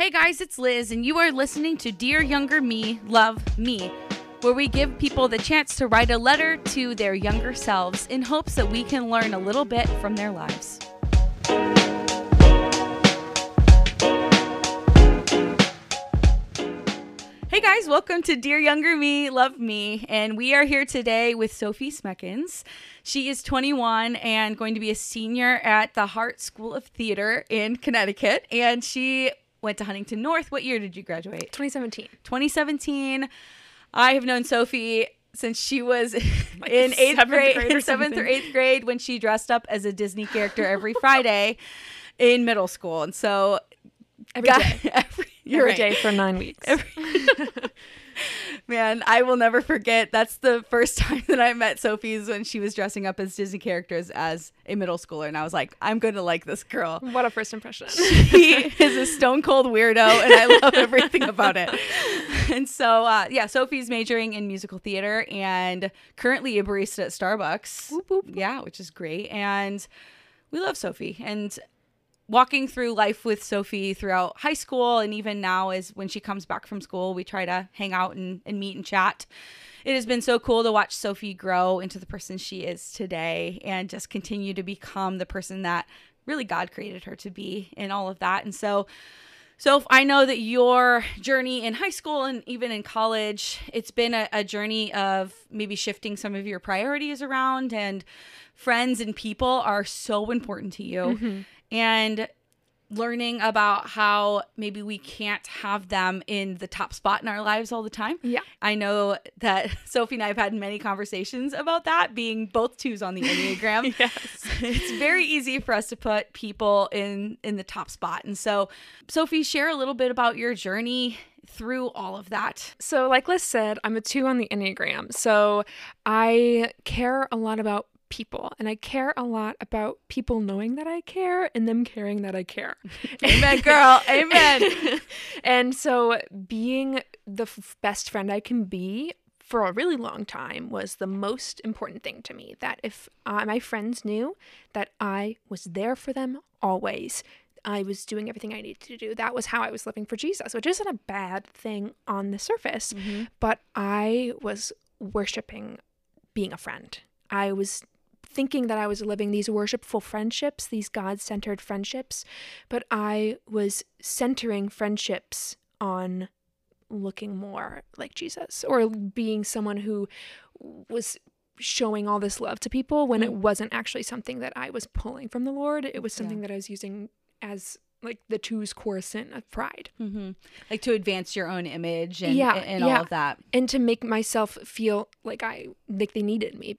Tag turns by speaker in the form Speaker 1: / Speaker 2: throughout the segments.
Speaker 1: Hey guys, it's Liz, and you are listening to Dear Younger Me, Love Me, where we give people the chance to write a letter to their younger selves in hopes that we can learn a little bit from their lives. Hey guys, welcome to Dear Younger Me, Love Me, and we are here today with Sophie Smeckens. She is 21 and going to be a senior at the Hartt School of Theater in Connecticut, and she went to Huntington North. What year did you graduate?
Speaker 2: 2017.
Speaker 1: 2017. I have known Sophie since she was
Speaker 2: Like
Speaker 1: in eighth grade,
Speaker 2: grade or
Speaker 1: seventh or eighth grade when she dressed up as a Disney character every Friday in middle school. And so,
Speaker 2: Every
Speaker 1: God-
Speaker 2: day.
Speaker 1: every-
Speaker 2: You're
Speaker 1: right.
Speaker 2: a day for nine weeks.
Speaker 1: Man, I will never forget. That's the first time that I met Sophie's when she was dressing up as Disney characters as a middle schooler. And I was like, I'm going to like this girl.
Speaker 2: what a first impression.
Speaker 1: She is a stone cold weirdo, and I love everything about it. And so, uh, yeah, Sophie's majoring in musical theater and currently a barista at Starbucks.
Speaker 2: Whoop, whoop.
Speaker 1: Yeah, which is great. And we love Sophie. And walking through life with Sophie throughout high school and even now is when she comes back from school, we try to hang out and, and meet and chat. It has been so cool to watch Sophie grow into the person she is today and just continue to become the person that really God created her to be and all of that. And so so I know that your journey in high school and even in college, it's been a, a journey of maybe shifting some of your priorities around and friends and people are so important to you. Mm-hmm. And learning about how maybe we can't have them in the top spot in our lives all the time.
Speaker 2: Yeah.
Speaker 1: I know that Sophie and I have had many conversations about that, being both twos on the Enneagram
Speaker 2: yes.
Speaker 1: it's very easy for us to put people in in the top spot and so sophie share a little bit about your journey through all of that
Speaker 2: So, like Liz said, I'm a two on the Enneagram. So, I care a lot about people and I care a lot about people knowing that I care and them caring that I care.
Speaker 1: amen girl amen
Speaker 2: and so, being the f- best friend I can be for a really long time was the most important thing to me. That if uh, my friends knew that I was there for them always, I was doing everything I needed to do. That was how I was living for Jesus, which isn't a bad thing on the surface, but I was worshiping being a friend. I was thinking that I was living these worshipful friendships, these God centered friendships, but I was centering friendships on looking more like Jesus or being someone who was showing all this love to people when it wasn't actually something that I was pulling from the Lord. It was something that I was using as like the two's core sin of pride.
Speaker 1: hmm like to advance your own image and,
Speaker 2: Yeah,
Speaker 1: and
Speaker 2: yeah.
Speaker 1: all of that
Speaker 2: and to make myself feel like I like they needed me.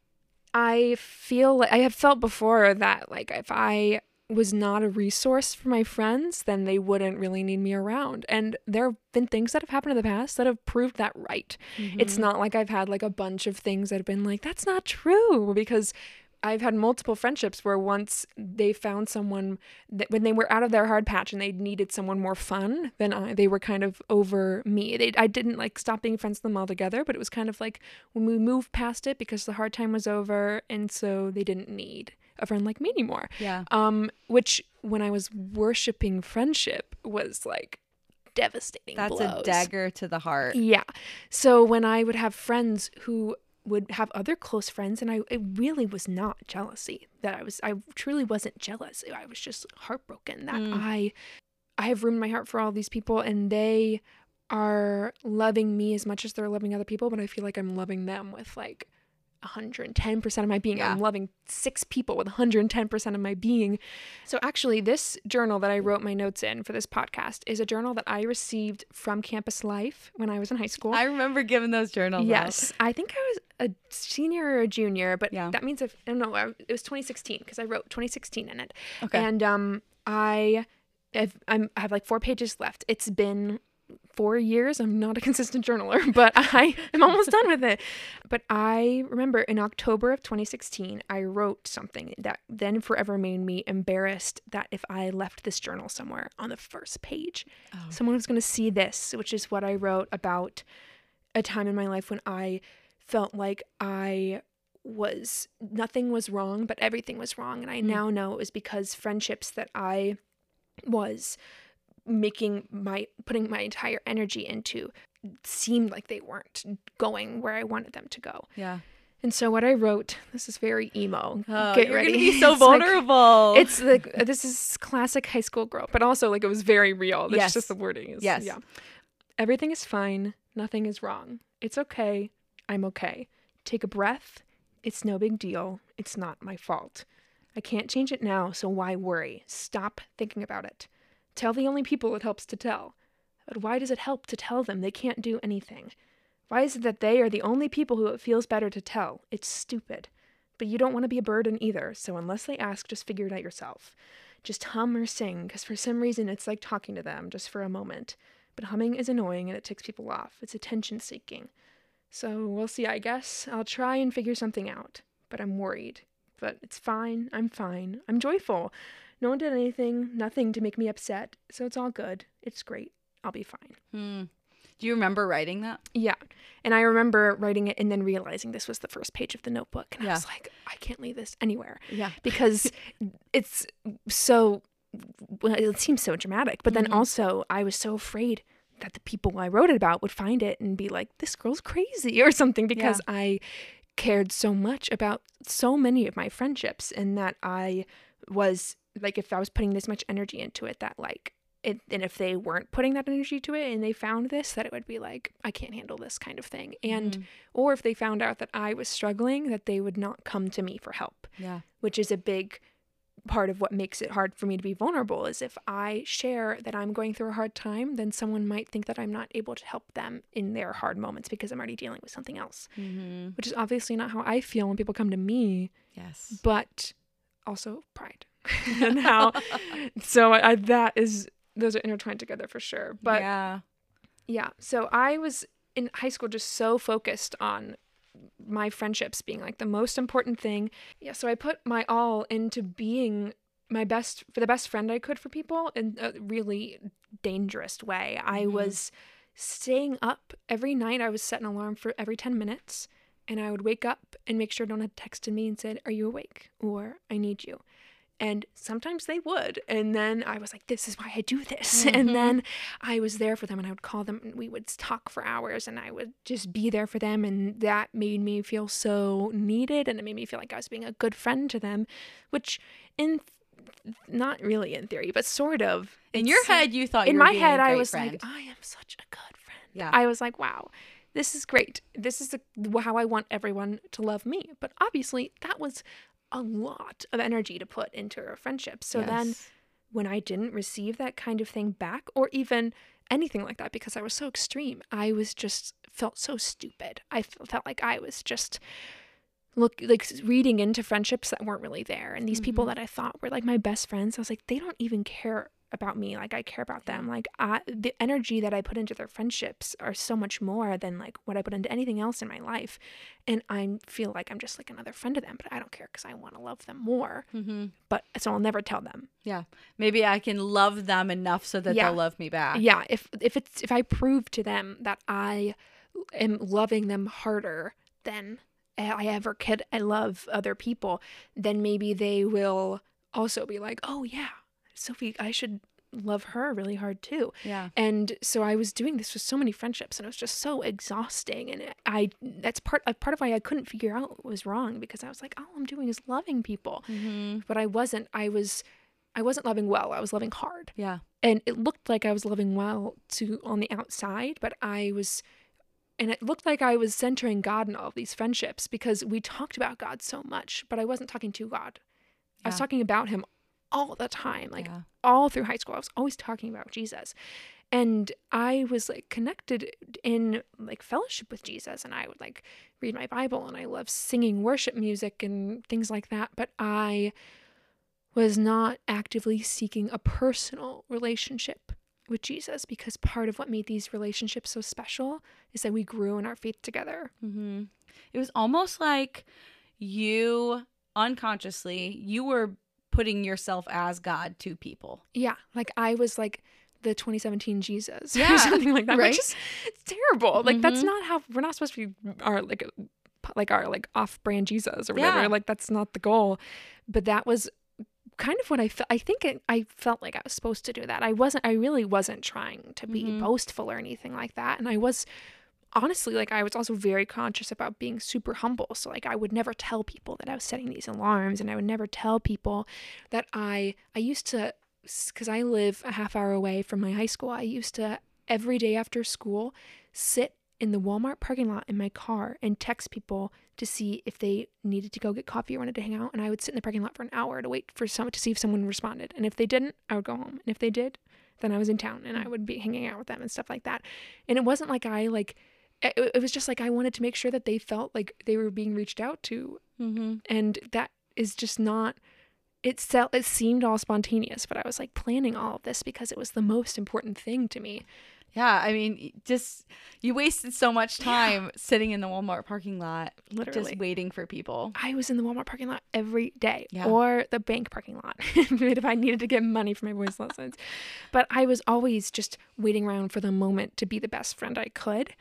Speaker 2: I feel like I have felt before that like if I was not a resource for my friends, then they wouldn't really need me around. And there have been things that have happened in the past that have proved that right. It's mm-hmm. not like I've had like a bunch of things that have been like that's not true because I've had multiple friendships where once they found someone that when they were out of their hard patch and they needed someone more fun, then I, they were kind of over me. They, I didn't like stop being friends with them altogether, but it was kind of like when we moved past it because the hard time was over, and so they didn't need a friend like me anymore.
Speaker 1: yeah
Speaker 2: Um, which when I was worshiping friendship was like devastating.
Speaker 1: that's
Speaker 2: blows.
Speaker 1: a dagger to the heart
Speaker 2: Yeah. So when I would have friends who would have other close friends and I it really was not jealousy that I was I truly wasn't jealous. I was just heartbroken that
Speaker 1: Mm.
Speaker 2: I I have room in my heart for all these people and they are loving me as much as they're loving other people, but I feel like I'm loving them with like 110% of my being.
Speaker 1: Yeah.
Speaker 2: I'm loving six people with 110% of my being. So, actually, this journal that I wrote my notes in for this podcast is a journal that I received from Campus Life when I was in high school.
Speaker 1: i remember giving those journals out.
Speaker 2: yes, I think I was a senior or a junior, but
Speaker 1: Yeah.
Speaker 2: that means if, I don't know, it was 2016 because I wrote 2016 in it.
Speaker 1: Okay.
Speaker 2: And um, I have, I'm, I have like four pages left. It's been four years. I'm not a consistent journaler, but I am almost done with it. But I remember in October of 2016, I wrote something that then forever made me embarrassed that if I left this journal somewhere on the first page, someone was going to see this, which is what I wrote about a time in my life when I felt like I was nothing was wrong, but everything was wrong. And I mm. now know it was because friendships that I was making my putting my entire energy into seemed like they weren't going where I wanted them to go.
Speaker 1: Yeah.
Speaker 2: And so what I wrote, this is very emo.
Speaker 1: Oh,
Speaker 2: Get
Speaker 1: you're
Speaker 2: ready.
Speaker 1: Gonna be so
Speaker 2: It's like-
Speaker 1: vulnerable.
Speaker 2: it's like uh, this is classic high school girl, but also like it was very real. It's
Speaker 1: Yes.
Speaker 2: just the wording is
Speaker 1: Yes.
Speaker 2: yeah. Everything is fine. Nothing is wrong. It's okay. I'm okay. Take a breath. It's no big deal. It's not my fault. I can't change it now, so why worry? Stop thinking about it. Tell the only people it helps to tell. But why does it help to tell them they can't do anything? Why is it that they are the only people who it feels better to tell? It's stupid. But you don't want to be a burden either, so unless they ask, just figure it out yourself. Just hum or sing, because for some reason it's like talking to them just for a moment. But humming is annoying and it ticks people off. It's attention seeking. So we'll see, I guess. I'll try and figure something out. But I'm worried. But it's fine. I'm fine. I'm joyful. No one did anything, nothing to make me upset. So it's all good. It's great. I'll be fine.
Speaker 1: Hmm. Do you remember writing that?
Speaker 2: Yeah. And I remember writing it and then realizing this was the first page of the notebook. And I was like, I can't leave this anywhere
Speaker 1: Yeah.
Speaker 2: because it's so, well, it seems so dramatic. But then
Speaker 1: Mhm.
Speaker 2: also, I was so afraid that the people I wrote it about would find it and be like, this girl's crazy or something because I cared so much about so many of my friendships and that I was like, if I was putting this much energy into it, that like, it, and if they weren't putting that energy to it and they found this, that it would be like, I can't handle this kind of thing. And,
Speaker 1: Mhm.
Speaker 2: or if they found out that I was struggling, that they would not come to me for help,
Speaker 1: yeah.
Speaker 2: which is a big part of what makes it hard for me to be vulnerable is if I share that I'm going through a hard time, then someone might think that I'm not able to help them in their hard moments because I'm already dealing with something else,
Speaker 1: Mm-hmm.
Speaker 2: which is obviously not how I feel when people come to me,
Speaker 1: Yes.
Speaker 2: but also pride and how so I, that is those are intertwined together for sure but
Speaker 1: yeah.
Speaker 2: yeah so i was in high school just so focused on my friendships being like the most important thing. Yeah so i put my all into being my best for the best friend i could for people in a really dangerous way. I
Speaker 1: Mhm.
Speaker 2: was staying up every night. I was set an alarm for every 10 minutes and i would wake up and make sure no one had texted me and said are you awake? or i need you and sometimes they would and then i was like this is why i do this
Speaker 1: Mhm.
Speaker 2: and then i was there for them and i would call them and we would talk for hours and i would just be there for them and that made me feel so needed and it made me feel like i was being a good friend to them which in not really in theory but sort of
Speaker 1: In your head, you thought
Speaker 2: in
Speaker 1: you were
Speaker 2: my head i was
Speaker 1: friend.
Speaker 2: like i am such a good friend
Speaker 1: yeah.
Speaker 2: I was like, wow, this is great. This is the, how I want everyone to love me. But obviously, that was a lot of energy to put into a friendship. So then, when I didn't receive that kind of thing back, or even anything like that, because I was so extreme, I was just felt so stupid. I felt like I was just look like reading into friendships that weren't really there and these people
Speaker 1: Mhm.
Speaker 2: that i thought were like my best friends i was like they don't even care about me like i care about them. Like I, the energy that i put into their friendships are so much more than like what i put into anything else in my life. And i feel like i'm just like another friend to them but i don't care because i want to love them more.
Speaker 1: Hmm
Speaker 2: but so i'll never tell them. Yeah.
Speaker 1: Maybe I can love them enough so that
Speaker 2: Yeah.
Speaker 1: they'll love me back.
Speaker 2: yeah. If if it's if i prove to them that i am loving them harder than i ever could i love other people then maybe they will also be like oh yeah sophie i should love her really hard too
Speaker 1: Yeah.
Speaker 2: and so i was doing this with so many friendships and it was just so exhausting and i that's part part of why i couldn't figure out what was wrong because i was like all i'm doing is loving people
Speaker 1: Mm-hmm.
Speaker 2: but i wasn't i was i wasn't loving well i was loving hard
Speaker 1: Yeah.
Speaker 2: and it looked like I was loving well to on the outside, but I was and it looked like I was centering God in all of these friendships because we talked about God so much, but I wasn't talking to God. I was talking about him all the time, like
Speaker 1: yeah.
Speaker 2: all through high school. I was always talking about Jesus. And I was like connected in like fellowship with Jesus and I would like read my Bible and I love singing worship music and things like that, but I was not actively seeking a personal relationship with Jesus because part of what made these relationships so special is that we grew in our faith together.
Speaker 1: Mm-hmm. It was almost like you unconsciously you were putting yourself as God to people.
Speaker 2: Yeah, like I was like the 2017 Jesus
Speaker 1: Yeah,
Speaker 2: or something like that.
Speaker 1: right?
Speaker 2: Which is it's terrible. Like that's
Speaker 1: Mhm.
Speaker 2: not how we're not supposed to be our like like our like off-brand Jesus or whatever.
Speaker 1: Yeah.
Speaker 2: Like that's not the goal. But that was kind of what I felt. I think it, I felt like I was supposed to do that. I wasn't. I really wasn't trying to be
Speaker 1: Mhm.
Speaker 2: boastful or anything like that. And I was honestly like I was also very conscious about being super humble. So like I would never tell people that I was setting these alarms, and I would never tell people that I I used to because I live a half hour away from my high school. I used to every day after school sit in the Walmart parking lot in my car and text people to see if they needed to go get coffee or wanted to hang out. And I would sit in the parking lot for an hour to wait for someone to see if someone responded. And if they didn't, I would go home. And if they did, then I was in town and I would be hanging out with them and stuff like that. And it wasn't like I like it, it was just like I wanted to make sure that they felt like they were being reached out to.
Speaker 1: Mm-hmm.
Speaker 2: And that is just not it se- it seemed all spontaneous, but I was like planning all of this because it was the most important thing to me.
Speaker 1: Yeah, I mean, just you wasted so much time sitting in the Walmart parking lot,
Speaker 2: Literally.
Speaker 1: just waiting for people.
Speaker 2: I was in the Walmart parking lot every day
Speaker 1: Yeah.
Speaker 2: or the bank parking lot if I needed to get money for my voice lessons. But I was always just waiting around for the moment to be the best friend I could.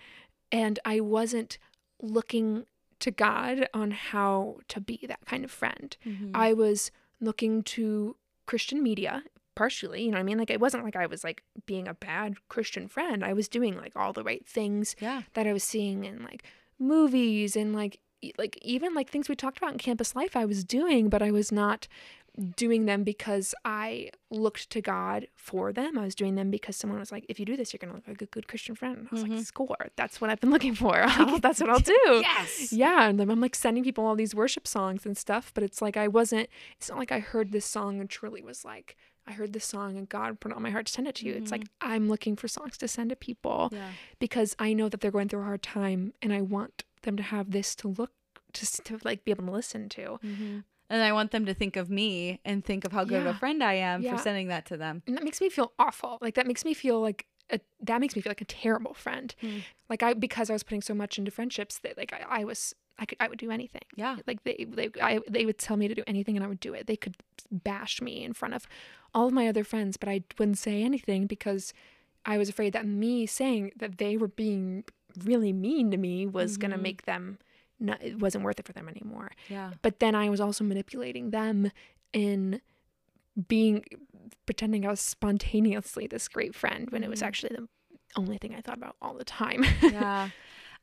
Speaker 2: And I wasn't looking to God on how to be that kind of friend.
Speaker 1: Mm-hmm.
Speaker 2: I was looking to Christian media partially, you know what I mean? Like it wasn't like I was like being a bad Christian friend. I was doing like all the right things
Speaker 1: yeah,
Speaker 2: that I was seeing in like movies and like like even like things we talked about in campus life I was doing, but I was not doing them because I looked to God for them. I was doing them because someone was like, if you do this, you're gonna look like a good Christian friend. And I was
Speaker 1: Mhm.
Speaker 2: like, score. That's what I've been looking for. That's what I'll do.
Speaker 1: yes,
Speaker 2: Yeah, and then I'm like sending people all these worship songs and stuff, but it's like I wasn't. It's not like I heard this song and truly was like, I heard this song and God put it on my heart to send it to you. It's like I'm looking for songs to send to people
Speaker 1: yeah,
Speaker 2: because I know that they're going through a hard time, and I want them to have this to look to to like be able to listen to.
Speaker 1: Mm-hmm. And I want them to think of me and think of how good of a friend I am
Speaker 2: Yeah.
Speaker 1: for sending that to them.
Speaker 2: And that makes me feel awful. Like that makes me feel like a, that makes me feel like a terrible friend.
Speaker 1: Hmm.
Speaker 2: Like I because I was putting so much into friendships that like I, I was I could I would do anything.
Speaker 1: Yeah,
Speaker 2: Like they they I, they would tell me to do anything and I would do it. They could bash me in front of all of my other friends, but I wouldn't say anything because I was afraid that me saying that they were being really mean to me was gonna
Speaker 1: Mhm.
Speaker 2: make them not it wasn't worth it for them anymore.
Speaker 1: yeah,
Speaker 2: But then I was also manipulating them in being pretending I was spontaneously this great friend when it was
Speaker 1: Mhm.
Speaker 2: actually the only thing I thought about all the time.
Speaker 1: yeah.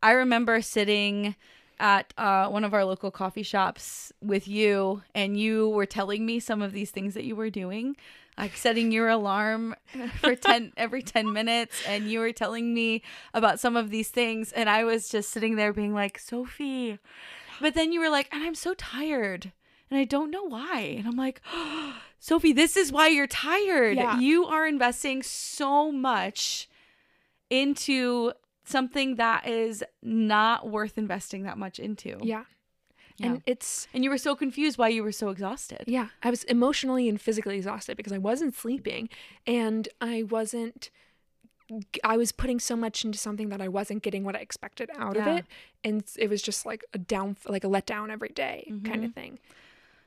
Speaker 1: I remember sitting at uh, one of our local coffee shops with you, and you were telling me some of these things that you were doing, like setting your alarm for ten every ten minutes, and you were telling me about some of these things, and I was just sitting there being like, Sophie, but then you were like, and I'm so tired. And I don't know why. And I'm like, Sophie, this is why you're tired.
Speaker 2: Yeah.
Speaker 1: You are investing so much into something that is not worth investing that much into.
Speaker 2: yeah.
Speaker 1: Yeah.
Speaker 2: And it's
Speaker 1: And you were so confused why you were so exhausted.
Speaker 2: Yeah, I was emotionally and physically exhausted because I wasn't sleeping and I wasn't I was putting so much into something that I wasn't getting what I expected out
Speaker 1: Yeah.
Speaker 2: of it and it was just like a down like a letdown every day kind
Speaker 1: Mm-hmm.
Speaker 2: of thing.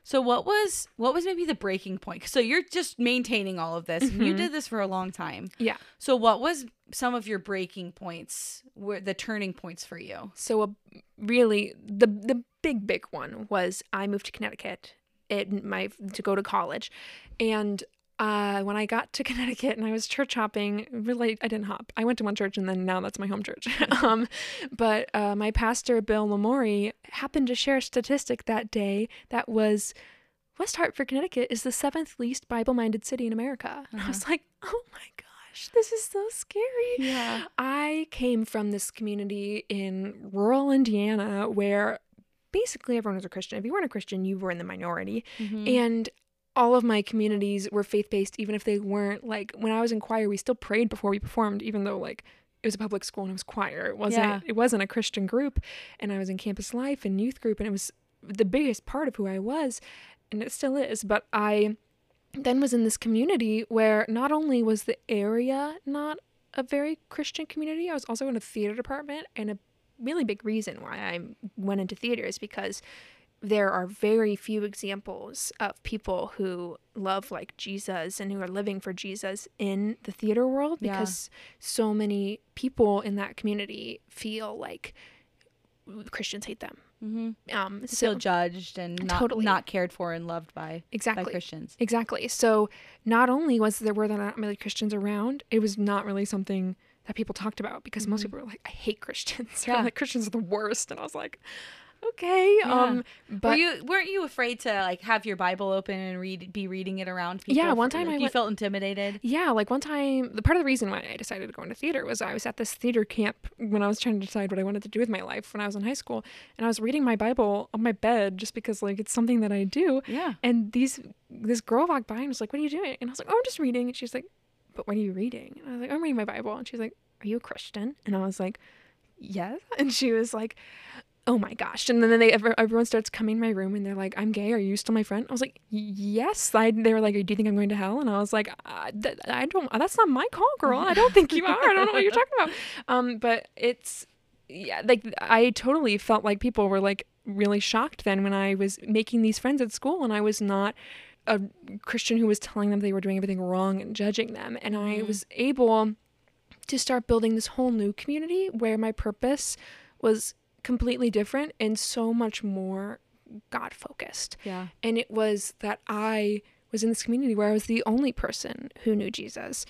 Speaker 1: So what was what was maybe the breaking point? So you're just maintaining all of this. and You
Speaker 2: mm-hmm.
Speaker 1: did this for a long time.
Speaker 2: Yeah.
Speaker 1: So what was some of your breaking points? Were the turning points for you?
Speaker 2: So a, really the the big big one was I moved to Connecticut in my to go to college and uh, when I got to Connecticut and I was church hopping, really, I didn't hop. I went to one church and then now that's my home church. um, but uh, my pastor, Bill Lamori, happened to share a statistic that day that was West Hartford, Connecticut is the seventh least Bible minded city in America. And I was like, oh my gosh, this is so scary.
Speaker 1: Yeah.
Speaker 2: I came from this community in rural Indiana where basically everyone was a Christian. If you weren't a Christian, you were in the minority.
Speaker 1: Mm-hmm.
Speaker 2: And all of my communities were faith based, even if they weren't. Like when I was in choir, we still prayed before we performed, even though like it was a public school and it was choir. It wasn't.
Speaker 1: Yeah.
Speaker 2: It wasn't a Christian group, and I was in campus life and youth group, and it was the biggest part of who I was, and it still is. But I then was in this community where not only was the area not a very Christian community, I was also in a theater department, and a really big reason why I went into theater is because there are very few examples of people who love like Jesus and who are living for Jesus in the theater world
Speaker 1: Yeah.
Speaker 2: because so many people in that community feel like Christians hate them.
Speaker 1: Mm-hmm.
Speaker 2: Um, so
Speaker 1: feel judged and not
Speaker 2: Totally.
Speaker 1: not cared for and loved by by
Speaker 2: exactly.
Speaker 1: Christians.
Speaker 2: Exactly. So not only was there were there not many Christians around, it was not really something that people talked about because most people were like, "I hate Christians."
Speaker 1: Mm-hmm. Yeah.
Speaker 2: like Christians are the worst, and I was like, "Okay."
Speaker 1: Yeah.
Speaker 2: Um, but
Speaker 1: Were you weren't you afraid to like have your Bible open and read be reading it around people?
Speaker 2: Yeah, one time
Speaker 1: like,
Speaker 2: I
Speaker 1: you
Speaker 2: went-
Speaker 1: felt intimidated.
Speaker 2: Yeah, like one time, the part of the reason why I decided to go into theater was I was at this theater camp when I was trying to decide what I wanted to do with my life when I was in high school, and I was reading my Bible on my bed just because like it's something that I do.
Speaker 1: Yeah.
Speaker 2: And these this girl walked by and was like, "What are you doing?" And I was like, "Oh, I'm just reading." And she's like, "But what are you reading?" And I was like, "I'm reading my Bible." And she's like, "Are you a Christian?" And I was like, "Yes." And she was like, "Oh my gosh!" And then they everyone starts coming to my room and they're like, "I'm gay. Are you still my friend?" I was like, "Yes." I, they were like, "Do you think I'm going to hell?" And I was like, I, th- "I don't. That's not my call, girl. I don't think you are. I don't know what you're talking about." Um, but it's yeah, like I totally felt like people were like really shocked then when I was making these friends at school and I was not a Christian who was telling them they were doing everything wrong and judging them. And I
Speaker 1: Mhm.
Speaker 2: was able to start building this whole new community where my purpose was completely different and so much more God focused.
Speaker 1: Yeah.
Speaker 2: And it was that I was in this community where I was the only person who knew Jesus.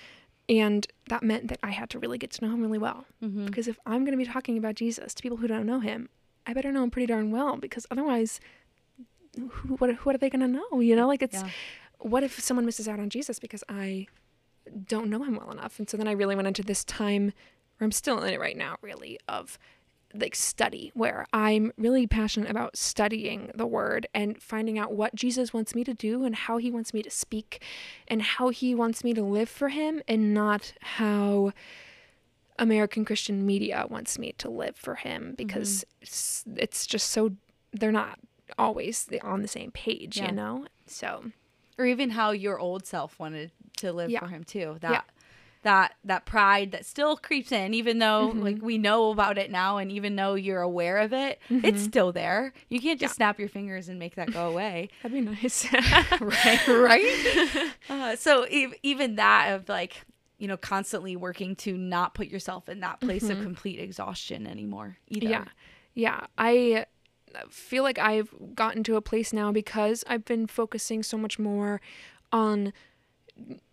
Speaker 2: And that meant that I had to really get to know him really well.
Speaker 1: Mm-hmm.
Speaker 2: Because if I'm going to be talking about Jesus to people who don't know him, I better know him pretty darn well because otherwise, who, what, what are they going to know? You know, like it's
Speaker 1: Yeah.
Speaker 2: what if someone misses out on Jesus because I don't know him well enough? And so then I really went into this time, or I'm still in it right now, really, of like study where I'm really passionate about studying the word and finding out what Jesus wants me to do and how he wants me to speak and how he wants me to live for him and not how American Christian media wants me to live for him mm-hmm. because it's, it's just so they're not always on the same page,
Speaker 1: Yeah.
Speaker 2: you know? So,
Speaker 1: Or even how your old self wanted to live
Speaker 2: Yeah.
Speaker 1: for him too. That
Speaker 2: Yeah.
Speaker 1: That that pride that still creeps in, even though
Speaker 2: Mhm.
Speaker 1: like we know about it now, and even though you're aware of it, it's
Speaker 2: Mhm.
Speaker 1: still there. You can't just
Speaker 2: Yeah.
Speaker 1: snap your fingers and make that go away.
Speaker 2: that'd be nice.
Speaker 1: right right uh, so ev- even that of like you know constantly working to not put yourself in that place of
Speaker 2: Mhm.
Speaker 1: complete exhaustion anymore either
Speaker 2: Yeah. Yeah. I feel like I've gotten to a place now because I've been focusing so much more on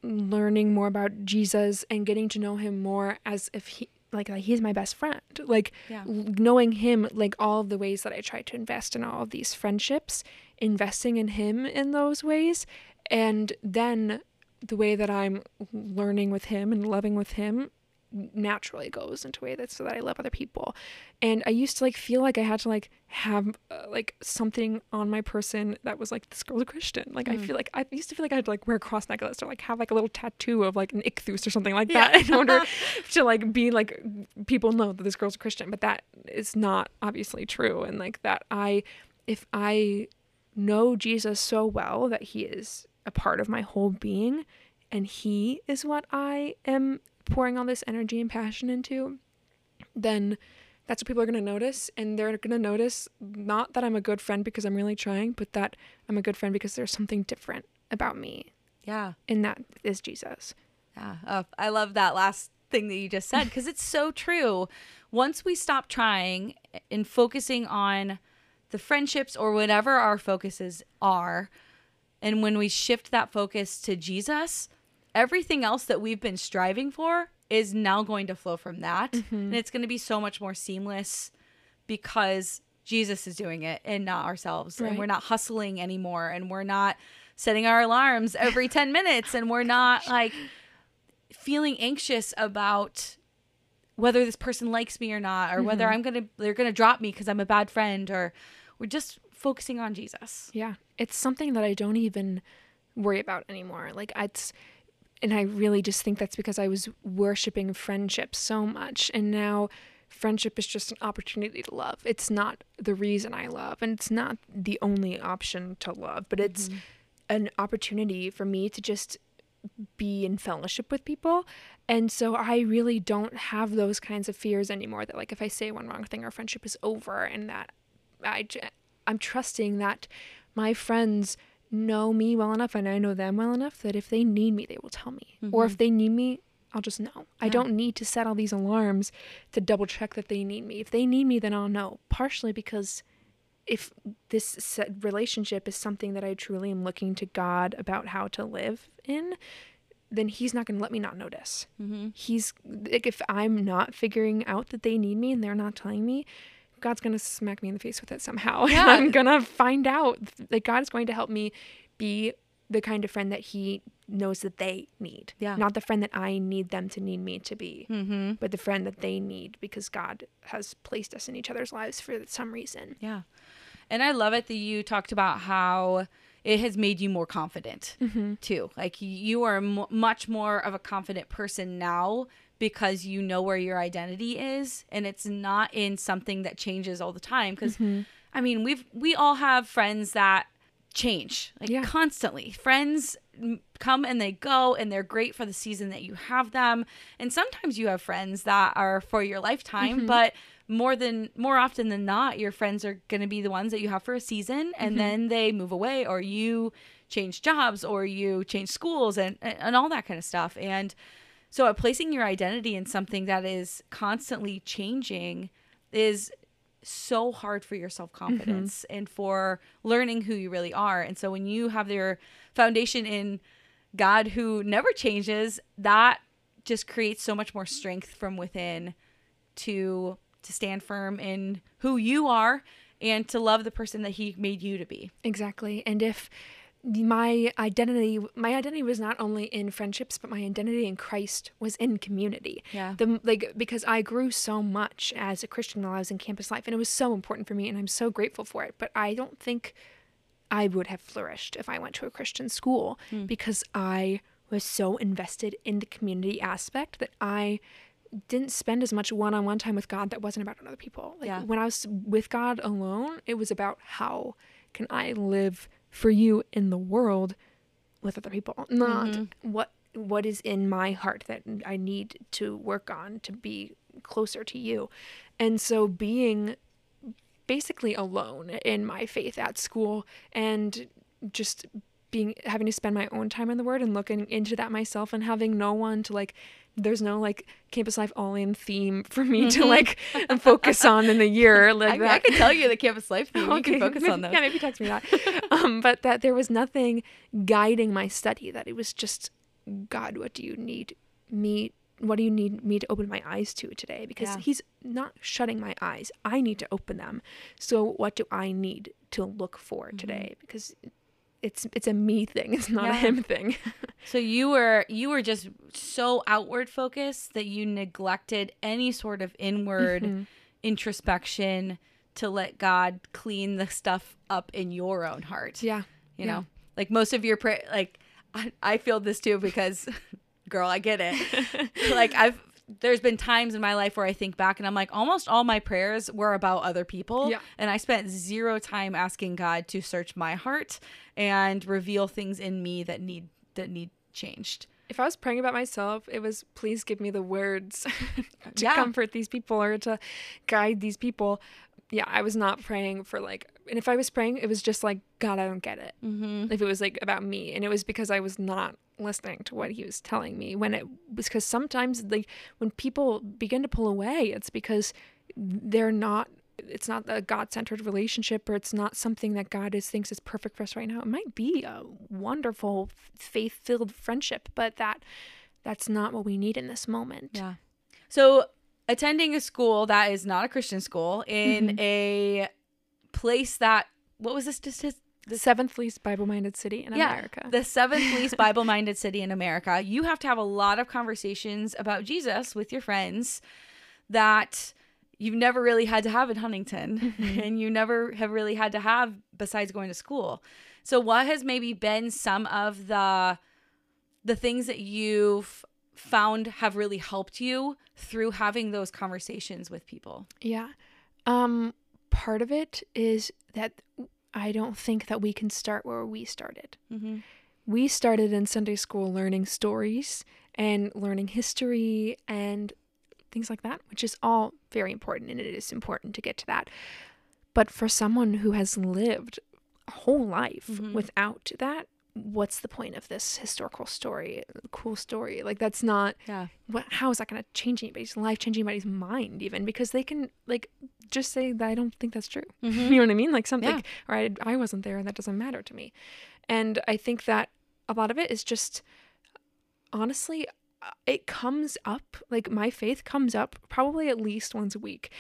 Speaker 2: learning more about Jesus and getting to know him more as if he like, like he's my best friend. Like
Speaker 1: yeah
Speaker 2: knowing him like all the ways that I try to invest in all of these friendships, investing in him in those ways and then the way that I'm learning with him and loving with him naturally goes into a way that's so that I love other people. And I used to like feel like I had to like have uh, like something on my person that was like this girl's a Christian. Like I
Speaker 1: Mm.
Speaker 2: feel like I used to feel like I had to like wear a cross necklace or like have like a little tattoo of like an ichthus or something like
Speaker 1: Yeah.
Speaker 2: that in order to like be like people know that this girl's a Christian. But that is not obviously true. And like that I if I know Jesus so well that he is a part of my whole being and he is what I am pouring all this energy and passion into, then that's what people are going to notice. And they're going to notice not that I'm a good friend because I'm really trying, but that I'm a good friend because there's something different about me.
Speaker 1: yeah
Speaker 2: And that is Jesus.
Speaker 1: Yeah. Oh, I love that last thing that you just said because it's so true. Once we stop trying and focusing on the friendships or whatever our focuses are, and when we shift that focus to Jesus, everything else that we've been striving for is now going to flow from that. And it's going to be so much more seamless because Jesus is doing it and not ourselves. And we're not hustling anymore and we're not setting our alarms every 10 minutes and we're not like feeling anxious about whether this person likes me or not or whether
Speaker 2: Mhm.
Speaker 1: I'm going to they're going to drop me cuz I'm a bad friend or we're just focusing on Jesus.
Speaker 2: Yeah. It's something that I don't even worry about anymore. Like it's and I really just think that's because I was worshiping friendship so much and now friendship is just an opportunity to love. It's not the reason I love and it's not the only option to love, but it's mm-hmm. an opportunity for me to just be in fellowship with people. And so I really don't have those kinds of fears anymore that like if I say one wrong thing our friendship is over and that I j- I'm trusting that my friends know me well enough and I know them well enough that if they need me they will tell me. Or if they need me I'll just know. I don't need to set all these alarms to double check that they need me. If they need me, then I'll know. Partially because if this relationship is something that I truly am looking to God about how to live in, then He's not going to let me not notice.
Speaker 1: Mm-hmm.
Speaker 2: He's like, if I'm not figuring out that they need me and they're not telling me, God's going to smack me in the face with it somehow.
Speaker 1: Yeah.
Speaker 2: I'm going to find out that God is going to help me be the kind of friend that He knows that they need.
Speaker 1: Yeah.
Speaker 2: Not the friend that I need them to need me to be,
Speaker 1: Mm-hmm.
Speaker 2: but the friend that they need because God has placed us in each other's lives for some reason.
Speaker 1: Yeah. And I love it that you talked about how it has made you more confident
Speaker 2: Mm-hmm.
Speaker 1: too. Like you are m- much more of a confident person now because you know where your identity is and it's not in something that changes all the time because
Speaker 2: Mm-hmm.
Speaker 1: I mean, we've we all have friends that change like
Speaker 2: Yeah.
Speaker 1: constantly. Friends come and they go and they're great for the season that you have them. And sometimes you have friends that are for your lifetime, but more than more often than not your friends are going to be the ones that you have for a season and then they move away or you change jobs or you change schools and and all that kind of stuff. And so uh, placing your identity in something that is constantly changing is so hard for your self confidence and for learning who you really are. And so when you have your foundation in God who never changes, that just creates so much more strength from within to to stand firm in who you are and to love the person that he made you to be.
Speaker 2: Exactly. And if my identity my identity was not only in friendships but my identity in Christ was in community.
Speaker 1: Yeah.
Speaker 2: The like because I grew so much as a Christian while I was in campus life and it was so important for me and I'm so grateful for it, but I don't think I would have flourished if I went to a Christian school hmm. because I was so invested in the community aspect that I didn't spend as much one-on-one time with God that wasn't about other people. Like
Speaker 1: Yeah.
Speaker 2: when I was with God alone, it was about how can I live for you in the world with other people, not mm-hmm. what what is in my heart that I need to work on to be closer to you. And so being basically alone in my faith at school and just being having to spend my own time in the word and looking into that myself and having no one to like there's no like campus life all in theme for me to like focus on in the year like
Speaker 1: I,
Speaker 2: that
Speaker 1: I can tell you the campus life theme. You can focus on those.
Speaker 2: yeah, maybe text me that. um, but that there was nothing guiding my study. That it was just, God, what do you need me? What do you need me to open my eyes to today? Because
Speaker 1: Yeah.
Speaker 2: He's not shutting my eyes. I need to open them. So what do I need to look for today? Because it's it's a me thing. It's not a him thing.
Speaker 1: So you were you were just so outward focused that you neglected any sort of inward
Speaker 2: Mm-hmm.
Speaker 1: introspection to let God clean the stuff up in your own heart.
Speaker 2: yeah.
Speaker 1: You
Speaker 2: yeah.
Speaker 1: know, like most of your prayer, like I, I feel this too because, girl, I get it. like I've there's been times in my life where I think back and I'm like, almost all my prayers were about other people.
Speaker 2: Yeah.
Speaker 1: And I spent zero time asking God to search my heart and reveal things in me that need that need changed.
Speaker 2: If I was praying about myself, it was please give me the words to
Speaker 1: Yeah.
Speaker 2: comfort these people or to guide these people. Yeah, I was not praying for like, and if I was praying, it was just like, God, I don't get it.
Speaker 1: Mm-hmm.
Speaker 2: If it was like about me, and it was because I was not listening to what he was telling me. When it was because sometimes like when people begin to pull away, it's because they're not. It's not a God-centered relationship, or it's not something that God is thinks is perfect for us right now. It might be a wonderful, faith-filled friendship, but that that's not what we need in this moment.
Speaker 1: Yeah. So attending a school that is not a Christian school in
Speaker 2: Mm-hmm.
Speaker 1: a place that what was this statistic?
Speaker 2: The seventh least Bible-minded city in America.
Speaker 1: The seventh least Bible minded city in America. You have to have a lot of conversations about Jesus with your friends that you've never really had to have in Huntington
Speaker 2: Mm-hmm.
Speaker 1: and you never have really had to have besides going to school. So what has maybe been some of the the things that you've found have really helped you through having those conversations with people?
Speaker 2: Yeah. Um part of it is that I don't think that we can start where we started.
Speaker 1: Mm-hmm.
Speaker 2: We started in Sunday school learning stories and learning history and things like that, which is all very important and it is important to get to that. But for someone who has lived a whole life
Speaker 1: Mhm.
Speaker 2: without that, what's the point of this historical story cool story? Like that's not
Speaker 1: Yeah.
Speaker 2: what how is that going to change anybody's life change anybody's mind even? Because they can like just say that i don't think that's true. You know what i mean? Like something
Speaker 1: Yeah.
Speaker 2: or I, I wasn't there and that doesn't matter to me. And i think that a lot of it is just honestly uh, it comes up like my faith comes up probably at least once a week.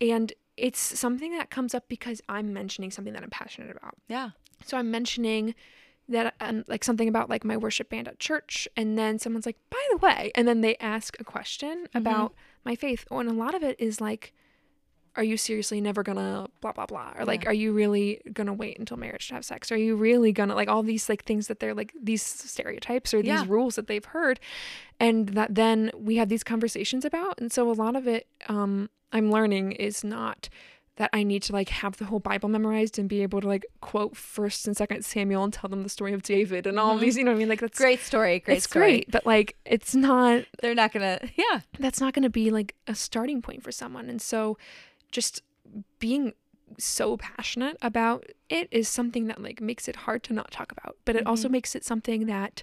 Speaker 2: And it's something that comes up because i'm mentioning something that i'm passionate about.
Speaker 1: Yeah.
Speaker 2: so I'm mentioning that um, like something about like my worship band at church and then someone's like by the way and then they ask a question about my faith oh, and a lot of it is like are you seriously never gonna blah blah blah or like
Speaker 1: Yeah.
Speaker 2: are you really gonna wait until marriage to have sex are you really gonna like all these like things that they're like these stereotypes or these
Speaker 1: Yeah.
Speaker 2: rules that they've heard and that then we have these conversations about and so a lot of it um i'm learning is not that I need to like have the whole Bible memorized and be able to like quote first and second Samuel and tell them the story of David and all
Speaker 1: Mhm.
Speaker 2: these, you know what I mean? Like that's
Speaker 1: Great story. Great
Speaker 2: it's
Speaker 1: story.
Speaker 2: great, but like it's not
Speaker 1: They're not gonna. Yeah.
Speaker 2: that's not gonna be like a starting point for someone. And so just being so passionate about it is something that like makes it hard to not talk about. But it also
Speaker 1: Mhm.
Speaker 2: makes it something that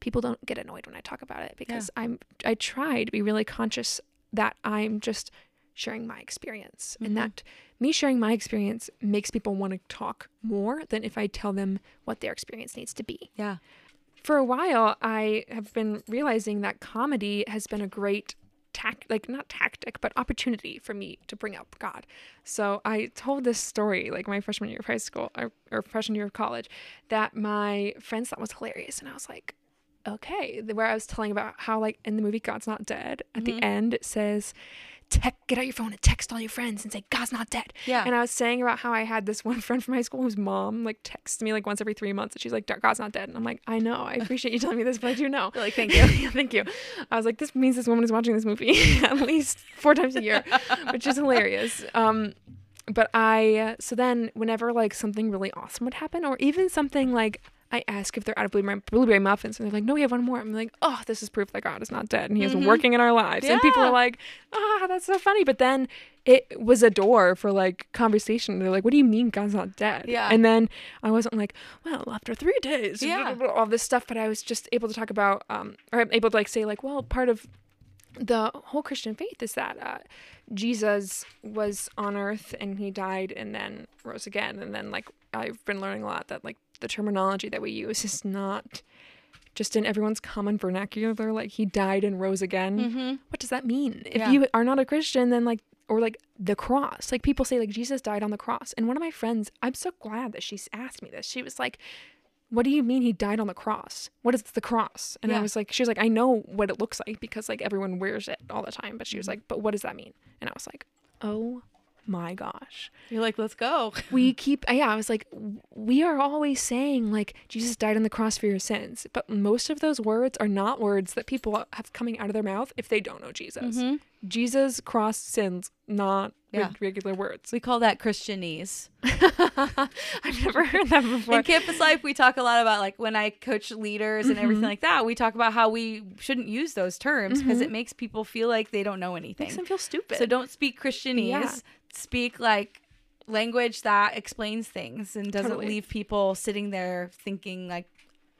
Speaker 2: people don't get annoyed when I talk about it because I'm I try to be really conscious that I'm just sharing my experience
Speaker 1: Mhm.
Speaker 2: and that me sharing my experience makes people want to talk more than if I tell them what their experience needs to be.
Speaker 1: Yeah.
Speaker 2: For a while, I have been realizing that comedy has been a great tact, like not tactic, but opportunity for me to bring up God. So I told this story, like my freshman year of high school or, or freshman year of college, that my friends thought was hilarious, and I was like, okay. Where I was telling about how, like in the movie God's Not Dead, at
Speaker 1: Mhm.
Speaker 2: the end it says. Tech, get out your phone and text all your friends and say God's not dead.
Speaker 1: Yeah.
Speaker 2: And I was saying about how I had this one friend from high school whose mom like texts me like once every three months and she's like, God's not dead. And I'm like, I know, I appreciate you telling me this, but I do know.
Speaker 1: You're like, thank you.
Speaker 2: Yeah, thank you. I was like, this means this woman is watching this movie at least four times a year, which is hilarious. Um, but I so then whenever like something really awesome would happen, or even something like I ask if they're out of blueberry, blueberry muffins, and they're like, "No, we have one more." I'm like, "Oh, this is proof that God is not dead, and He is
Speaker 1: Mhm.
Speaker 2: working in our lives." And people are like, "Ah, that's so funny." But then it was a door for like conversation. They're like, "What do you mean God's not dead?"
Speaker 1: Yeah.
Speaker 2: And then I wasn't like, "Well, after three days,"
Speaker 1: Yeah.
Speaker 2: all this stuff. But I was just able to talk about, um, or I'm able to like say like, "Well, part of the whole Christian faith is that uh, Jesus was on earth and he died and then rose again. And then, like, I've been learning a lot that, like, the terminology that we use is not just in everyone's common vernacular. Like, he died and rose again.
Speaker 1: Mm-hmm.
Speaker 2: What does that mean? If
Speaker 1: Yeah.
Speaker 2: you are not a Christian, then, like, or like the cross. Like people say, like Jesus died on the cross. And one of my friends, I'm so glad that she's asked me this. She was like, "What do you mean he died on the cross? What is the cross?" And I was like, "She was like, I know what it looks like because like everyone wears it all the time." But she
Speaker 1: Mm-hmm.
Speaker 2: was like, "But what does that mean?" And I was like, "Oh my gosh."
Speaker 1: You're like, let's go.
Speaker 2: we keep yeah i was like we are always saying like jesus died on the cross for your sins but most of those words are not words that people have coming out of their mouth if they don't know jesus
Speaker 1: Mhm.
Speaker 2: jesus cross sins not
Speaker 1: Yeah.
Speaker 2: regular words
Speaker 1: We call that Christianese.
Speaker 2: i've never heard that before
Speaker 1: In campus life, we talk a lot about like when I coach leaders and everything
Speaker 2: Mhm.
Speaker 1: like that. We talk about how we shouldn't use those terms because
Speaker 2: Mhm.
Speaker 1: it makes people feel like they don't know anything.
Speaker 2: makes them feel stupid
Speaker 1: So don't speak Christianese.
Speaker 2: Yeah.
Speaker 1: Speak like language that explains things and doesn't
Speaker 2: Totally.
Speaker 1: leave people sitting there thinking like,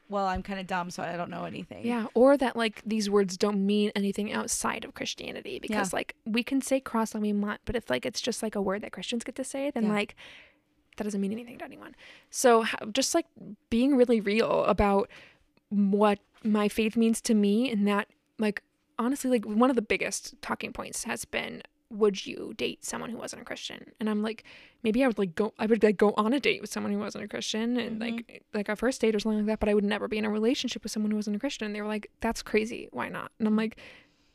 Speaker 1: well, I'm kind of dumb, so I don't know anything.
Speaker 2: Yeah, or that like these words don't mean anything outside of Christianity because like we can say cross all we want, but if like it's just like a word that Christians get to say, then
Speaker 1: Yeah.
Speaker 2: like that doesn't mean anything to anyone. So just like being really real about what my faith means to me and that like honestly like one of the biggest talking points has been would you date someone who wasn't a Christian? And I'm like, maybe I would like go I would like go on a date with someone who wasn't a Christian and mm-hmm. like like a first date or something like that, but I would never be in a relationship with someone who wasn't a Christian. And they were like, That's crazy, why not? And I'm like,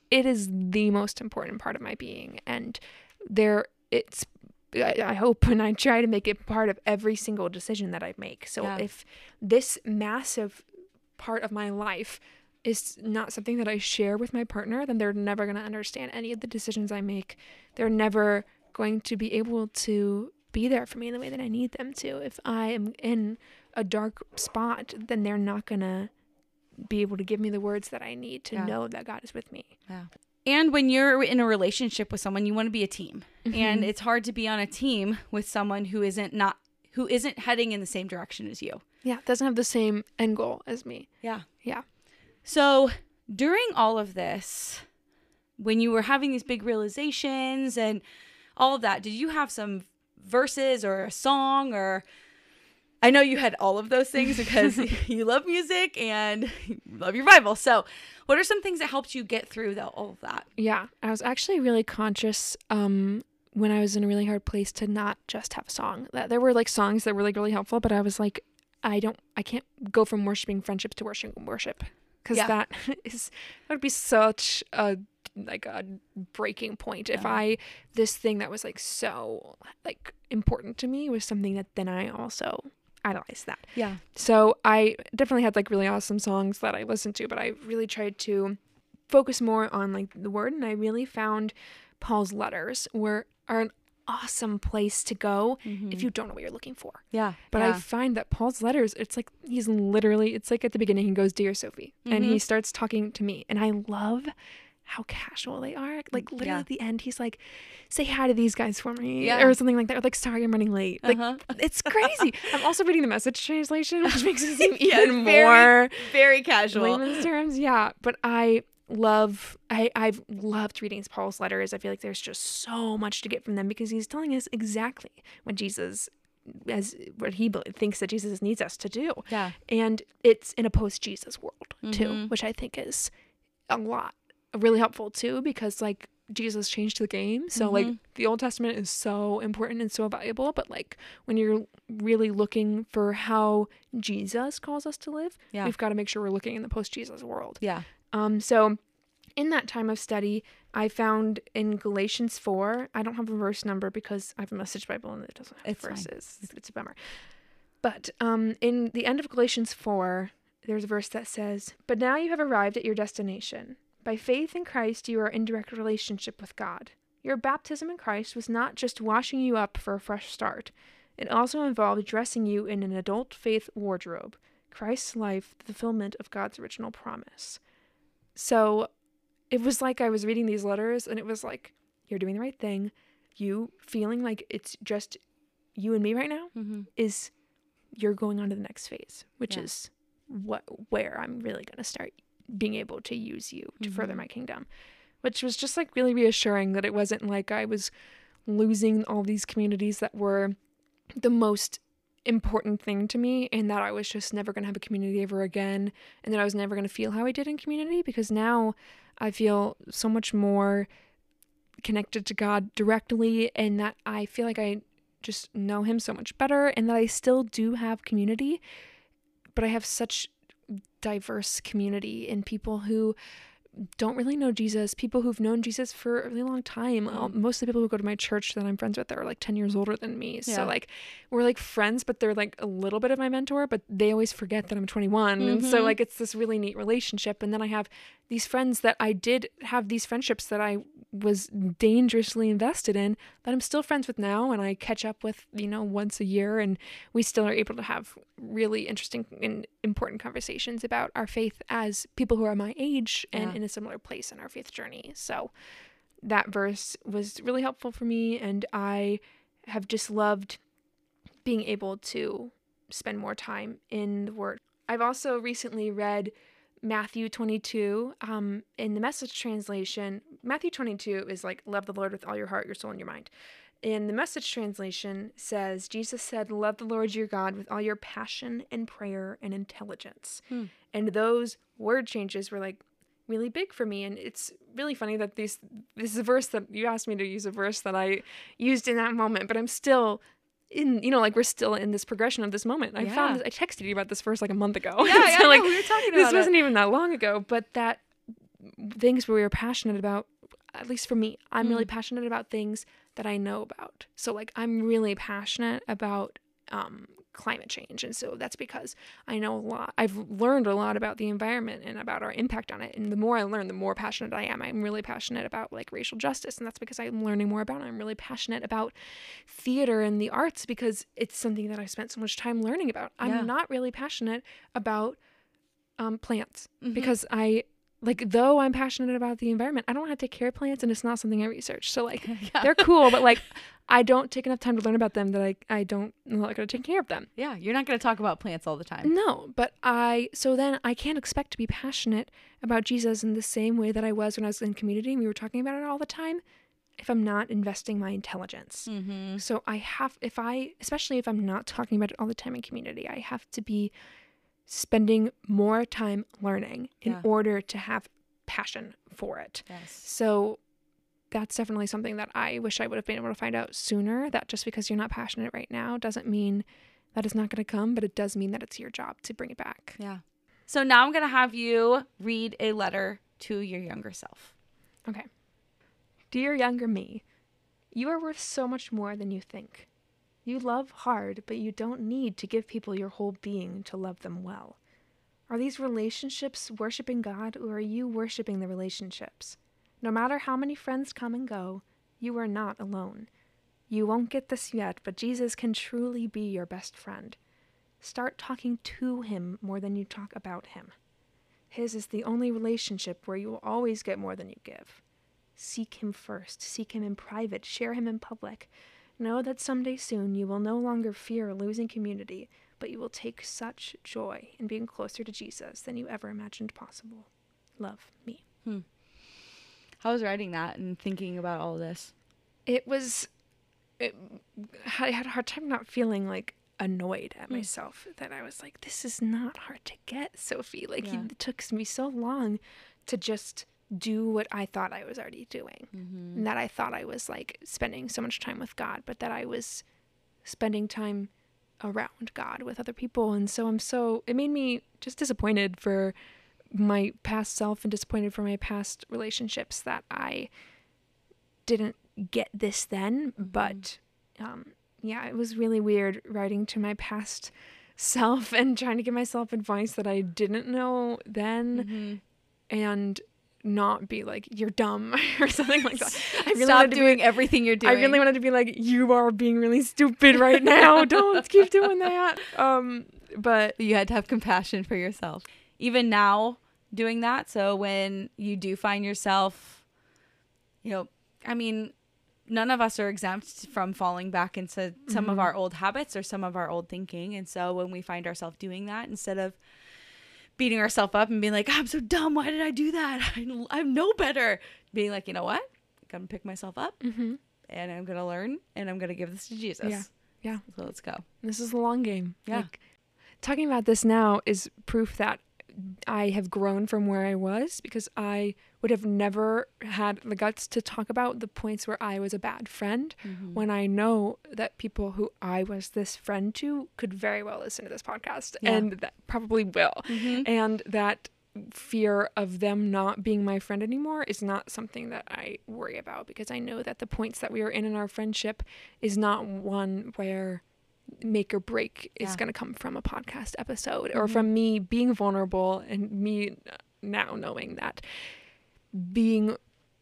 Speaker 2: It is the most important part of my being and there it's I, I hope and I try to make it part of every single decision that I make. So
Speaker 1: Yeah.
Speaker 2: if this massive part of my life is not something that I share with my partner, then they're never going to understand any of the decisions I make. They're never going to be able to be there for me in the way that I need them to. If I am in a dark spot, then they're not going to be able to give me the words that I need to
Speaker 1: Yeah.
Speaker 2: know that God is with me. Yeah.
Speaker 1: And when you're in a relationship with someone, you want to be a team. And
Speaker 2: Mhm.
Speaker 1: it's hard to be on a team with someone who isn't not who isn't heading in the same direction as you.
Speaker 2: Yeah, doesn't have the same end goal as me.
Speaker 1: Yeah.
Speaker 2: Yeah.
Speaker 1: So during all of this, when you were having these big realizations and all of that, did you have some verses or a song or I know you had all of those things because you love music and you love your Bible. So, what are some things that helped you get through the, all of that?
Speaker 2: Yeah, I was actually really conscious um, when I was in a really hard place to not just have a song. That there were like songs that were like really helpful, but I was like, I don't, I can't go from worshiping friendships to worshiping worship because
Speaker 1: Yeah.
Speaker 2: that is that would be such a like a breaking point if I this thing that was like so like important to me was something that then I also idolized that.
Speaker 1: Yeah.
Speaker 2: So I definitely had like really awesome songs that I listened to, but I really tried to focus more on like the word and I really found Paul's letters were are an awesome place to go if mm-hmm. you don't know what you're looking for.
Speaker 1: Yeah.
Speaker 2: But
Speaker 1: yeah.
Speaker 2: I find that Paul's letters, it's like he's literally it's like at the beginning he goes, Dear Sophie. And he mm-hmm. starts talking to me. And I love how casual they are. Like mm, literally
Speaker 1: Yeah.
Speaker 2: at the end, he's like, say hi to these guys for me.
Speaker 1: Yeah.
Speaker 2: Or something like that. Or like, sorry, I'm running late. Like
Speaker 1: Uh-huh.
Speaker 2: it's crazy. I'm also reading the message translation, which makes it seem
Speaker 1: Yeah,
Speaker 2: even
Speaker 1: very
Speaker 2: more
Speaker 1: very casual.
Speaker 2: layman's terms. Yeah. But I love I, I've loved reading Paul's letters. I feel like there's just so much to get from them because he's telling us exactly what Jesus as what he thinks that Jesus needs us to do.
Speaker 1: Yeah.
Speaker 2: And it's in a post Jesus world too,
Speaker 1: Mhm.
Speaker 2: which I think is a lot really helpful too because like Jesus changed the game. So like
Speaker 1: Mhm.
Speaker 2: the Old Testament is so important and so valuable, but like when you're really looking for how Jesus calls us to live,
Speaker 1: Yeah.
Speaker 2: we've got to make sure we're looking in the post Jesus world.
Speaker 1: Yeah.
Speaker 2: Um, so in that time of study, I found in Galatians 4, I don't have a verse number because I have a message Bible and it doesn't have
Speaker 1: It's fine.
Speaker 2: verses. It's a bummer. But um, in the end of Galatians 4, there's a verse that says, But now you have arrived at your destination. By faith in Christ, you are in direct relationship with God. Your baptism in Christ was not just washing you up for a fresh start, it also involved dressing you in an adult faith wardrobe, Christ's life, the fulfillment of God's original promise. So it was like I was reading these letters and it was like, you're doing the right thing. You feeling like it's just you and me right now
Speaker 1: Mm-hmm.
Speaker 2: is you're going on to the next phase, which
Speaker 1: Yeah.
Speaker 2: is what where I'm really going to start being able to use you to further
Speaker 1: Mhm.
Speaker 2: my kingdom. Which was just like really reassuring that it wasn't like I was losing all these communities that were the most important thing to me and that I was just never going to have a community ever again and that I was never going to feel how I did in community because now I feel so much more connected to God directly and that I feel like I just know him so much better and that I still do have community but I have such diverse community and people who don't really know Jesus, people who've known Jesus for a really long time. All- Most of the people who go to my church that I'm friends with are like 10 years older than me.
Speaker 1: Yeah.
Speaker 2: So like we're like friends, but they're like a little bit of my mentor, but they always forget that I'm 21. And so
Speaker 1: Mhm.
Speaker 2: like it's this really neat relationship. And then I have these friends that I did have these friendships that I was dangerously invested in that I'm still friends with now and I catch up with, you know, once a year and we still are able to have really interesting and important conversations about our faith as people who are my age and
Speaker 1: Yeah.
Speaker 2: in a similar place in our faith journey. So that verse was really helpful for me and I have just loved being able to spend more time in the word. I've also recently read Matthew 22 um, in the message translation. Matthew 22 is like, love the Lord with all your heart, your soul, and your mind. In the message translation says, Jesus said, love the Lord your God with all your passion and prayer and intelligence.
Speaker 1: Hmm.
Speaker 2: And those word changes were like really big for me. And it's really funny that these, this is a verse that you asked me to use a verse that I used in that moment, but I'm still in, you know, like we're still in this progression of this moment. I found,
Speaker 1: Yeah.
Speaker 2: I texted you about this first like a month ago.
Speaker 1: Yeah, yeah,
Speaker 2: So,
Speaker 1: no, we were talking
Speaker 2: this
Speaker 1: about it.
Speaker 2: wasn't even that long ago, but that things where we were passionate about, at least for me, I'm really
Speaker 1: Mm.
Speaker 2: passionate about things that I know about. So like I'm really passionate about um, climate change, and so that's because I know a lot. I've learned a lot about the environment and about our impact on it. And the more I learn, the more passionate I am. I'm really passionate about like racial justice, and that's because I'm learning more about it. I'm really passionate about theater and the arts because it's something that I spent so much time learning about. I'm
Speaker 1: Yeah.
Speaker 2: not really passionate about um, plants
Speaker 1: Mhm.
Speaker 2: because I like though I'm passionate about the environment, I don't have to take care plants and it's not something I research. So like
Speaker 1: Yeah.
Speaker 2: they're cool, but like I don't take enough time to learn about them that I I don't I'm not gonna take care of them.
Speaker 1: Yeah, you're not going to talk about plants all the time.
Speaker 2: No, but I so then I can't expect to be passionate about Jesus in the same way that I was when I was in community and we were talking about it all the time if I'm not investing my intelligence.
Speaker 1: Mm-hmm.
Speaker 2: So I have if I especially if I'm not talking about it all the time in community, I have to be spending more time learning in
Speaker 1: Yeah.
Speaker 2: order to have passion for it.
Speaker 1: Yes.
Speaker 2: So that's definitely something that I wish I would have been able to find out sooner. That just because you're not passionate right now doesn't mean that it's not going to come, but it does mean that it's your job to bring it back.
Speaker 1: Yeah. So now I'm going to have you read a letter to your younger self.
Speaker 2: Okay. Dear younger me, you are worth so much more than you think. You love hard, but you don't need to give people your whole being to love them well. Are these relationships worshiping God, or are you worshiping the relationships? No matter how many friends come and go, you are not alone. You won't get this yet, but Jesus can truly be your best friend. Start talking to him more than you talk about him. His is the only relationship where you will always get more than you give. Seek him first, seek him in private, share him in public. Know that someday soon you will no longer fear losing community, but you will take such joy in being closer to Jesus than you ever imagined possible. Love me. Hmm.
Speaker 1: I was writing that and thinking about all this.
Speaker 2: It was. It, I had a hard time not feeling like annoyed at
Speaker 1: Mm.
Speaker 2: myself that I was like, this is not hard to get, Sophie. Like,
Speaker 1: Yeah.
Speaker 2: it took me so long to just do what I thought I was already doing.
Speaker 1: Mm-hmm.
Speaker 2: and that I thought I was like spending so much time with God, but that I was spending time around God with other people. And so I'm so, it made me just disappointed for my past self and disappointed for my past relationships that I didn't get this then. But um, yeah, it was really weird writing to my past self and trying to give myself advice that I didn't know then
Speaker 1: Mm-hmm.
Speaker 2: and not be like you're dumb or something like that. I really
Speaker 1: Stop
Speaker 2: to be-
Speaker 1: doing everything you're doing.
Speaker 2: I really wanted to be like you are being really stupid right now. Don't keep doing that. Um but
Speaker 1: you had to have compassion for yourself. Even now, doing that. So when you do find yourself, you know, I mean, none of us are exempt from falling back into some of
Speaker 2: Mhm.
Speaker 1: our old habits or some of our old thinking. And so when we find ourselves doing that, instead of beating ourselves up and being like, I'm so dumb, why did I do that? I, I know better. Being like, you know what? I'm going to pick myself up
Speaker 2: mhm,
Speaker 1: and I'm going to learn and I'm going to give this to Jesus.
Speaker 2: Yeah. Yeah.
Speaker 1: So let's go.
Speaker 2: this is a long game.
Speaker 1: Yeah.
Speaker 2: Like, talking about this now is proof that I have grown from where I was because I would have never had the guts to talk about the points where I was a bad friend
Speaker 1: Mm-hmm.
Speaker 2: when I know that people who I was this friend to could very well listen to this podcast
Speaker 1: Yeah.
Speaker 2: and that probably will.
Speaker 1: Mhm.
Speaker 2: And that fear of them not being my friend anymore is not something that I worry about because I know that the points that we are in in our friendship is not one where make or break is going to come from a podcast episode or
Speaker 1: Mhm.
Speaker 2: from me being vulnerable and me now knowing that being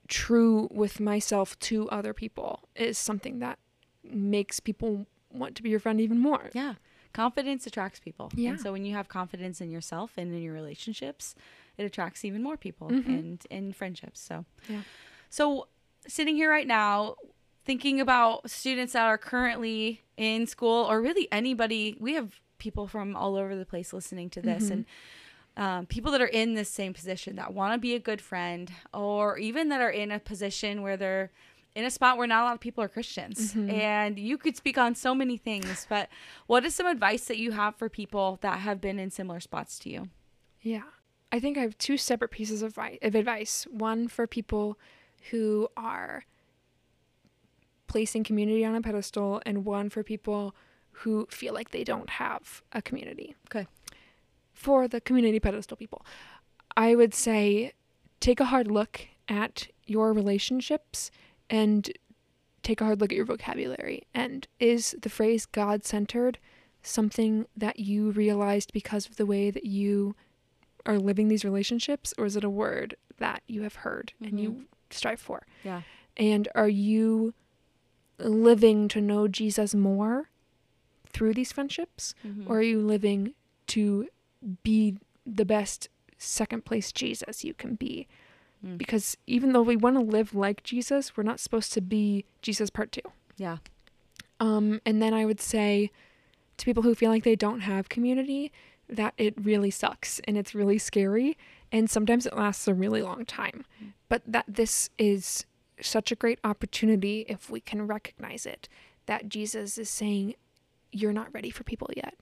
Speaker 2: true with myself to other people is something that makes people want to be your friend even more.
Speaker 1: Yeah. Confidence attracts people.
Speaker 2: Yeah.
Speaker 1: And so when you have confidence in yourself and in your relationships, it attracts even more people
Speaker 2: Mhm.
Speaker 1: and in friendships. So
Speaker 2: Yeah.
Speaker 1: So sitting here right now, thinking about students that are currently in school or really anybody, we have people from all over the place listening to this
Speaker 2: Mhm.
Speaker 1: and um, people that are in this same position that want to be a good friend or even that are in a position where they're in a spot where not a lot of people are Christians.
Speaker 2: Mhm.
Speaker 1: And you could speak on so many things, but what is some advice that you have for people that have been in similar spots to you?
Speaker 2: Yeah. I think I have two separate pieces of, of advice. One for people who are placing community on a pedestal, and one for people who feel like they don't have a community.
Speaker 1: Okay.
Speaker 2: For the community pedestal people, I would say take a hard look at your relationships and take a hard look at your vocabulary. And is the phrase God centered something that you realized because of the way that you are living these relationships, or is it a word that you have heard and you mm-hmm. strive for?
Speaker 1: Yeah.
Speaker 2: And are you living to know Jesus more through these friendships,
Speaker 1: Mm-hmm.
Speaker 2: or are you living to be the best second place Jesus you can be.
Speaker 1: Mm.
Speaker 2: Because even though we want to live like Jesus, we're not supposed to be Jesus part two.
Speaker 1: Yeah.
Speaker 2: Um, and then I would say to people who feel like they don't have community that it really sucks and it's really scary. And sometimes it lasts a really long time. But that this is such a great opportunity if we can recognize it that Jesus is saying, You're not ready for people yet.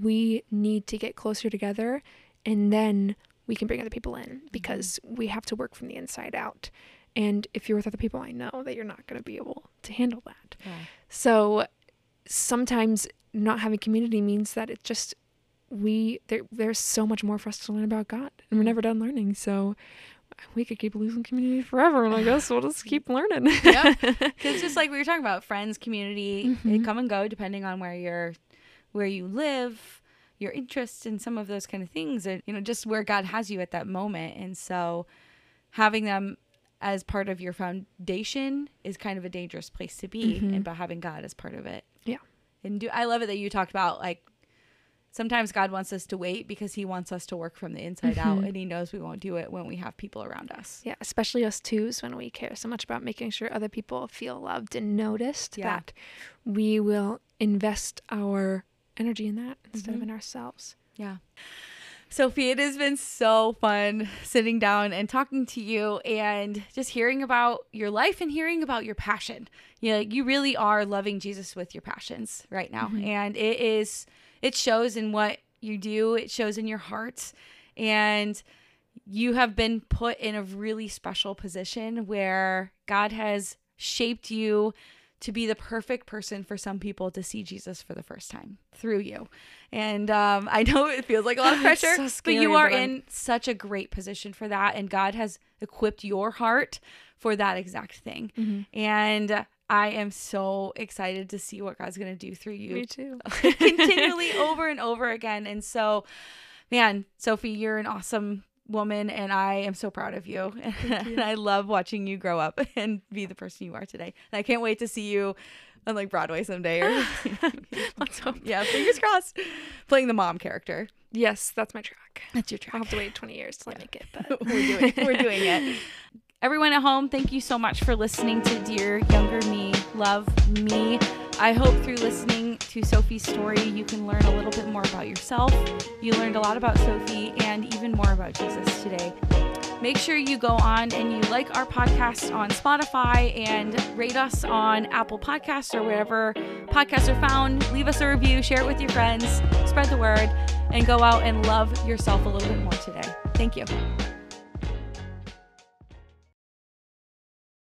Speaker 2: We need to get closer together and then we can bring other people in mm-hmm. because we have to work from the inside out. And if you're with other people, I know that you're not going to be able to handle that.
Speaker 1: Yeah.
Speaker 2: So sometimes not having community means that it just we there there's so much more for us to learn about God, and we're mm. never done learning. So we could keep losing community forever, and I guess we'll just keep learning.
Speaker 1: Yeah. Because just like we were talking about, friends, community, they
Speaker 2: Mhm.
Speaker 1: come and go depending on where you're, where you live, your interests, and some of those kind of things, and you know, just where God has you at that moment. And so, having them as part of your foundation is kind of a dangerous place to be,
Speaker 2: Mhm.
Speaker 1: and but having God as part of it.
Speaker 2: Yeah.
Speaker 1: And do I love it that you talked about like. Sometimes God wants us to wait because He wants us to work from the inside out,
Speaker 2: Mhm.
Speaker 1: and He knows we won't do it when we have people around us.
Speaker 2: Yeah, especially us twos when we care so much about making sure other people feel loved and noticed
Speaker 1: Yeah.
Speaker 2: that we will invest our energy in that instead
Speaker 1: Mhm.
Speaker 2: of in ourselves.
Speaker 1: Yeah. Sophie, it has been so fun sitting down and talking to you and just hearing about your life and hearing about your passion. You know, you really are loving Jesus with your passions right now.
Speaker 2: Mhm.
Speaker 1: And it is it shows in what you do, it shows in your heart. And you have been put in a really special position where God has shaped you to be the perfect person for some people to see Jesus for the first time through you. And um, I know it feels like a lot of pressure,
Speaker 2: so
Speaker 1: but you are
Speaker 2: but
Speaker 1: in such a great position for that. And God has equipped your heart for that exact thing. And I am so excited to see what God's going to do through you
Speaker 2: Me too.
Speaker 1: continually over and over again. And so, man, Sophie, you're an awesome woman, and I am so proud of you. and I love watching you grow up and be the person you are today. And I can't wait to see you on like Broadway someday. Or yeah, fingers crossed, playing the mom character.
Speaker 2: Yes, that's my track.
Speaker 1: That's your track.
Speaker 2: I'll have to wait 20 years till I make it, but
Speaker 1: we're doing we're doing it. Everyone at home, thank you so much for listening to Dear Younger Me, Love Me. I hope through listening to Sophie's story, you can learn a little bit more about yourself. You learned a lot about Sophie and even more about Jesus today. Make sure you go on and you like our podcast on Spotify and rate us on Apple Podcasts or wherever podcasts are found. Leave us a review, share it with your friends, spread the word, and go out and love yourself a little bit more today. Thank you.